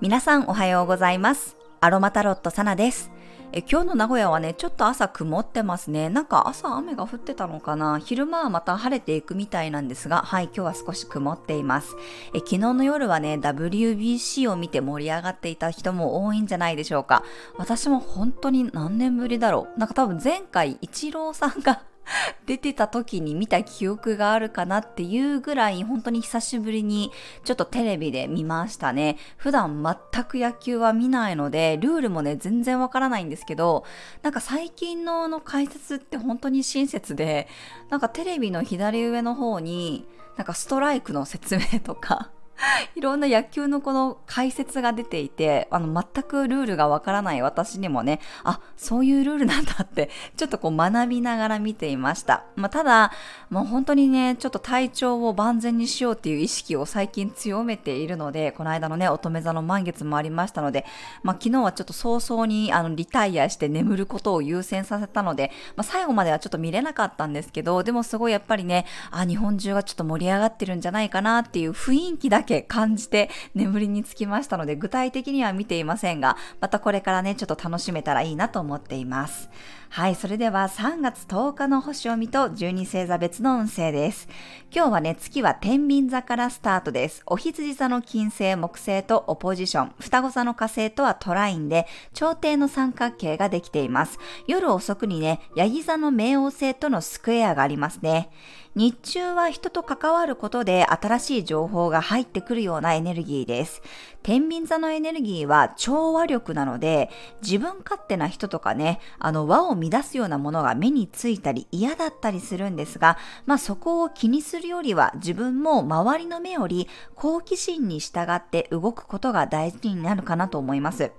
皆さんおはようございます。アロマタロットサナです。え今日の名古屋はね、ちょっと朝曇ってますね。なんか朝雨が降ってたのかな昼間はまた晴れていくみたいなんですが、はい、今日は少し曇っています。え昨日の夜はね、WBC を見て盛り上がっていた人も多いんじゃないでしょうか。私も本当に何年ぶりだろう。なんか多分前回、イチローさんが 出てた時に見た記憶があるかなっていうぐらい本当に久しぶりにちょっとテレビで見ましたね。普段全く野球は見ないので、ルールもね、全然わからないんですけど、なんか最近のの解説って本当に親切で、なんかテレビの左上の方に、なんかストライクの説明とか、いろんな野球のこの解説が出ていて、あの、全くルールがわからない私にもね、あ、そういうルールなんだって、ちょっとこう学びながら見ていました。まあ、ただ、もう本当にね、ちょっと体調を万全にしようっていう意識を最近強めているので、この間のね、乙女座の満月もありましたので、まあ、昨日はちょっと早々にあのリタイアして眠ることを優先させたので、まあ、最後まではちょっと見れなかったんですけど、でもすごいやっぱりね、あ、日本中がちょっと盛り上がってるんじゃないかなっていう雰囲気だけけ感じて眠りにつきましたので、具体的には見ていませんが、またこれからね、ちょっと楽しめたらいいなと思っています。はい、それでは3月10日の星を見と12星座別の運勢です。今日はね、月は天秤座からスタートです。お羊座の金星、木星とオポジション、双子座の火星とはトラインで、朝廷の三角形ができています。夜遅くにね、ヤギ座の冥王星とのスクエアがありますね。日中は人と関わることで新しい情報が入ってくるようなエネルギーです。天秤座のエネルギーは調和力なので、自分勝手な人とかね、あの輪を乱すようなものが目についたり嫌だったりするんですが、まあそこを気にするよりは自分も周りの目より好奇心に従って動くことが大事になるかなと思います。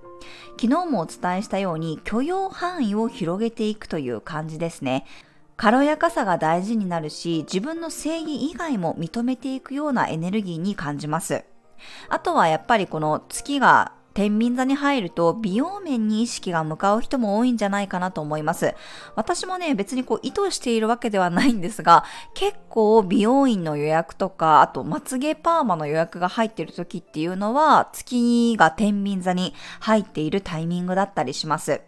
昨日もお伝えしたように許容範囲を広げていくという感じですね。軽やかさが大事になるし、自分の正義以外も認めていくようなエネルギーに感じます。あとはやっぱりこの月が天秤座に入ると美容面に意識が向かう人も多いんじゃないかなと思います。私もね、別にこう意図しているわけではないんですが、結構美容院の予約とか、あとまつげパーマの予約が入っている時っていうのは、月が天秤座に入っているタイミングだったりします。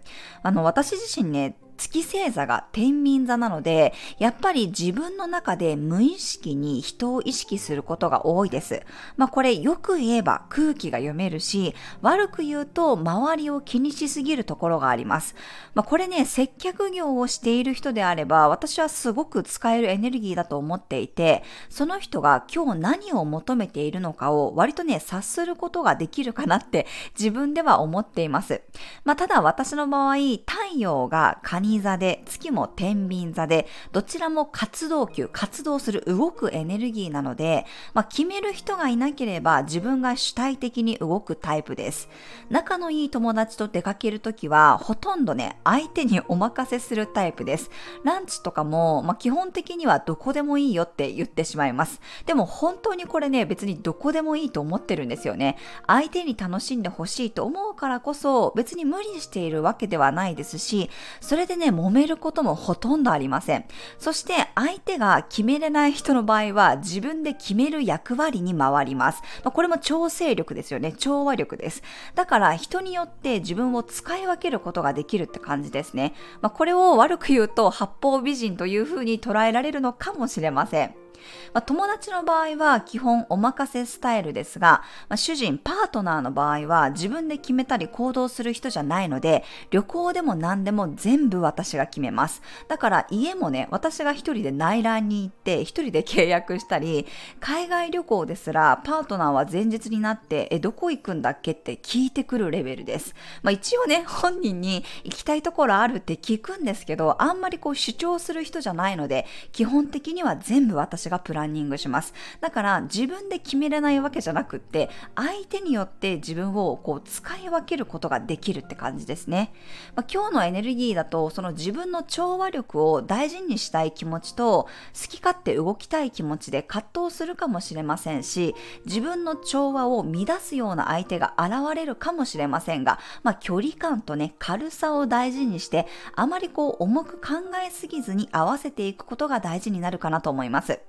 あの、私自身ね、月星座が天秤座なので、やっぱり自分の中で無意識に人を意識することが多いです。まあこれよく言えば空気が読めるし、悪く言うと周りを気にしすぎるところがあります。まあこれね、接客業をしている人であれば、私はすごく使えるエネルギーだと思っていて、その人が今日何を求めているのかを割とね、察することができるかなって自分では思っています。まあただ私の場合、太陽が蟹座で、月も天秤座で、どちらも活動球、活動する動くエネルギーなので、まあ、決める人がいなければ自分が主体的に動くタイプです。仲のいい友達と出かけるときは、ほとんどね、相手にお任せするタイプです。ランチとかも、まあ、基本的にはどこでもいいよって言ってしまいます。でも本当にこれね、別にどこでもいいと思ってるんですよね。相手に楽しんでほしいと思うからこそ、別に無理しているわけではないですし、それでね、揉めることもほとんどありません。そして相手が決めれない人の場合は自分で決める役割に回ります。まあ、これも調整力ですよね。調和力です。だから人によって自分を使い分けることができるって感じですね。まあ、これを悪く言うと八方美人というふうに捉えられるのかもしれません。まあ、友達の場合は基本お任せスタイルですが、まあ、主人、パートナーの場合は自分で決めたり行動する人じゃないので、旅行でも何でも全部私が決めます。だから家もね、私が一人で内覧に行って一人で契約したり、海外旅行ですらパートナーは前日になって、え、どこ行くんだっけって聞いてくるレベルです。まあ、一応ね、本人に行きたいところあるって聞くんですけど、あんまりこう主張する人じゃないので、基本的には全部私ががプランニングします。だから自分で決めれないわけじゃなくって、相手によって自分をこう使い分けることができるって感じですね。まあ、今日のエネルギーだと、その自分の調和力を大事にしたい気持ちと、好き勝手動きたい気持ちで葛藤するかもしれませんし、自分の調和を乱すような相手が現れるかもしれませんが、まあ、距離感とね、軽さを大事にして、あまりこう重く考えすぎずに合わせていくことが大事になるかなと思います。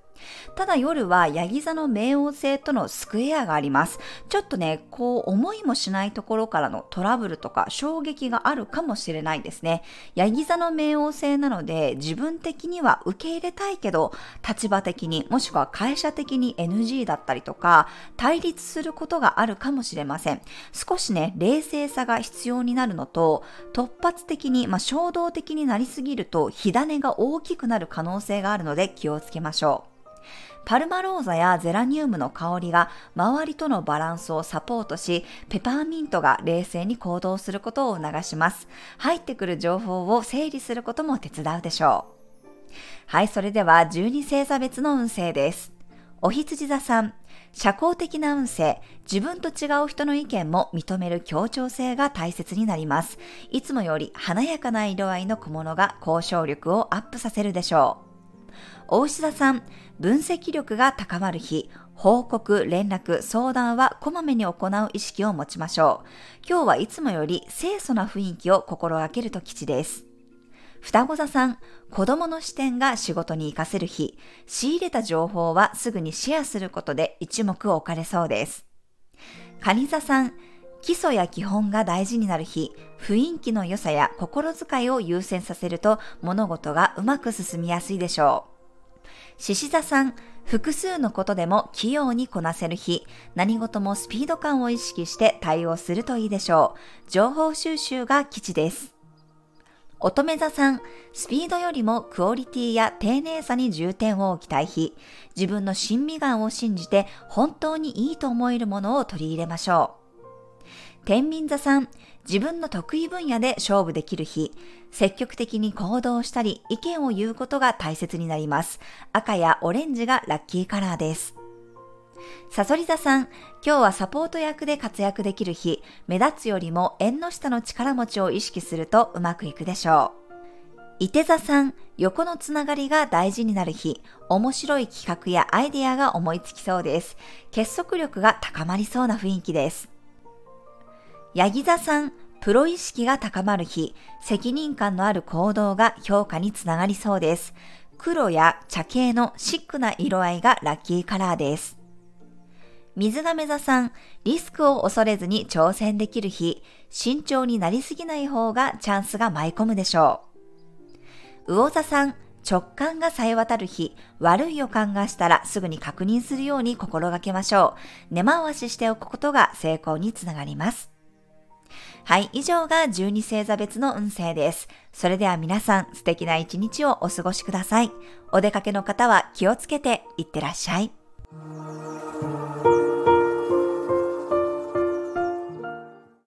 ただ夜はヤギ座の冥王星とのスクエアがあります。ちょっとね、こう思いもしないところからのトラブルとか衝撃があるかもしれないですね。ヤギ座の冥王星なので自分的には受け入れたいけど、立場的にもしくは会社的に NG だったりとか、対立することがあるかもしれません。少しね、冷静さが必要になるのと、突発的に、まあ、衝動的になりすぎると火種が大きくなる可能性があるので気をつけましょう。パルマローザやゼラニウムの香りが周りとのバランスをサポートし、ペパーミントが冷静に行動することを促します。入ってくる情報を整理することも手伝うでしょう。はい、それでは12星座別の運勢です。お羊座さん、社交的な運勢、自分と違う人の意見も認める協調性が大切になります。いつもより華やかな色合いの小物が交渉力をアップさせるでしょう。大牛座さん、分析力が高まる日、報告、連絡、相談はこまめに行う意識を持ちましょう。今日はいつもより清楚な雰囲気を心がけると吉です。双子座さん、子供の視点が仕事に活かせる日、仕入れた情報はすぐにシェアすることで一目置かれそうです。蟹座さん、基礎や基本が大事になる日、雰囲気の良さや心遣いを優先させると物事がうまく進みやすいでしょう。獅子座さん、複数のことでも器用にこなせる日、何事もスピード感を意識して対応するといいでしょう。情報収集が基地です。乙女座さん、スピードよりもクオリティや丁寧さに重点を置きたい日、自分の親身眼を信じて本当にいいと思えるものを取り入れましょう。天秤座さん、自分の得意分野で勝負できる日、積極的に行動したり意見を言うことが大切になります。赤やオレンジがラッキーカラーです。サソリ座さん、今日はサポート役で活躍できる日、目立つよりも縁の下の力持ちを意識するとうまくいくでしょう。伊手座さん、横のつながりが大事になる日、面白い企画やアイデアが思いつきそうです。結束力が高まりそうな雰囲気です。ヤギ座さん、プロ意識が高まる日、責任感のある行動が評価につながりそうです。黒や茶系のシックな色合いがラッキーカラーです。水亀座さん、リスクを恐れずに挑戦できる日、慎重になりすぎない方がチャンスが舞い込むでしょう。魚座さん、直感が冴え渡る日、悪い予感がしたらすぐに確認するように心がけましょう。根回ししておくことが成功につながります。はい、以上が12星座別の運勢です。それでは皆さん素敵な一日をお過ごしください。お出かけの方は気をつけていってらっしゃい。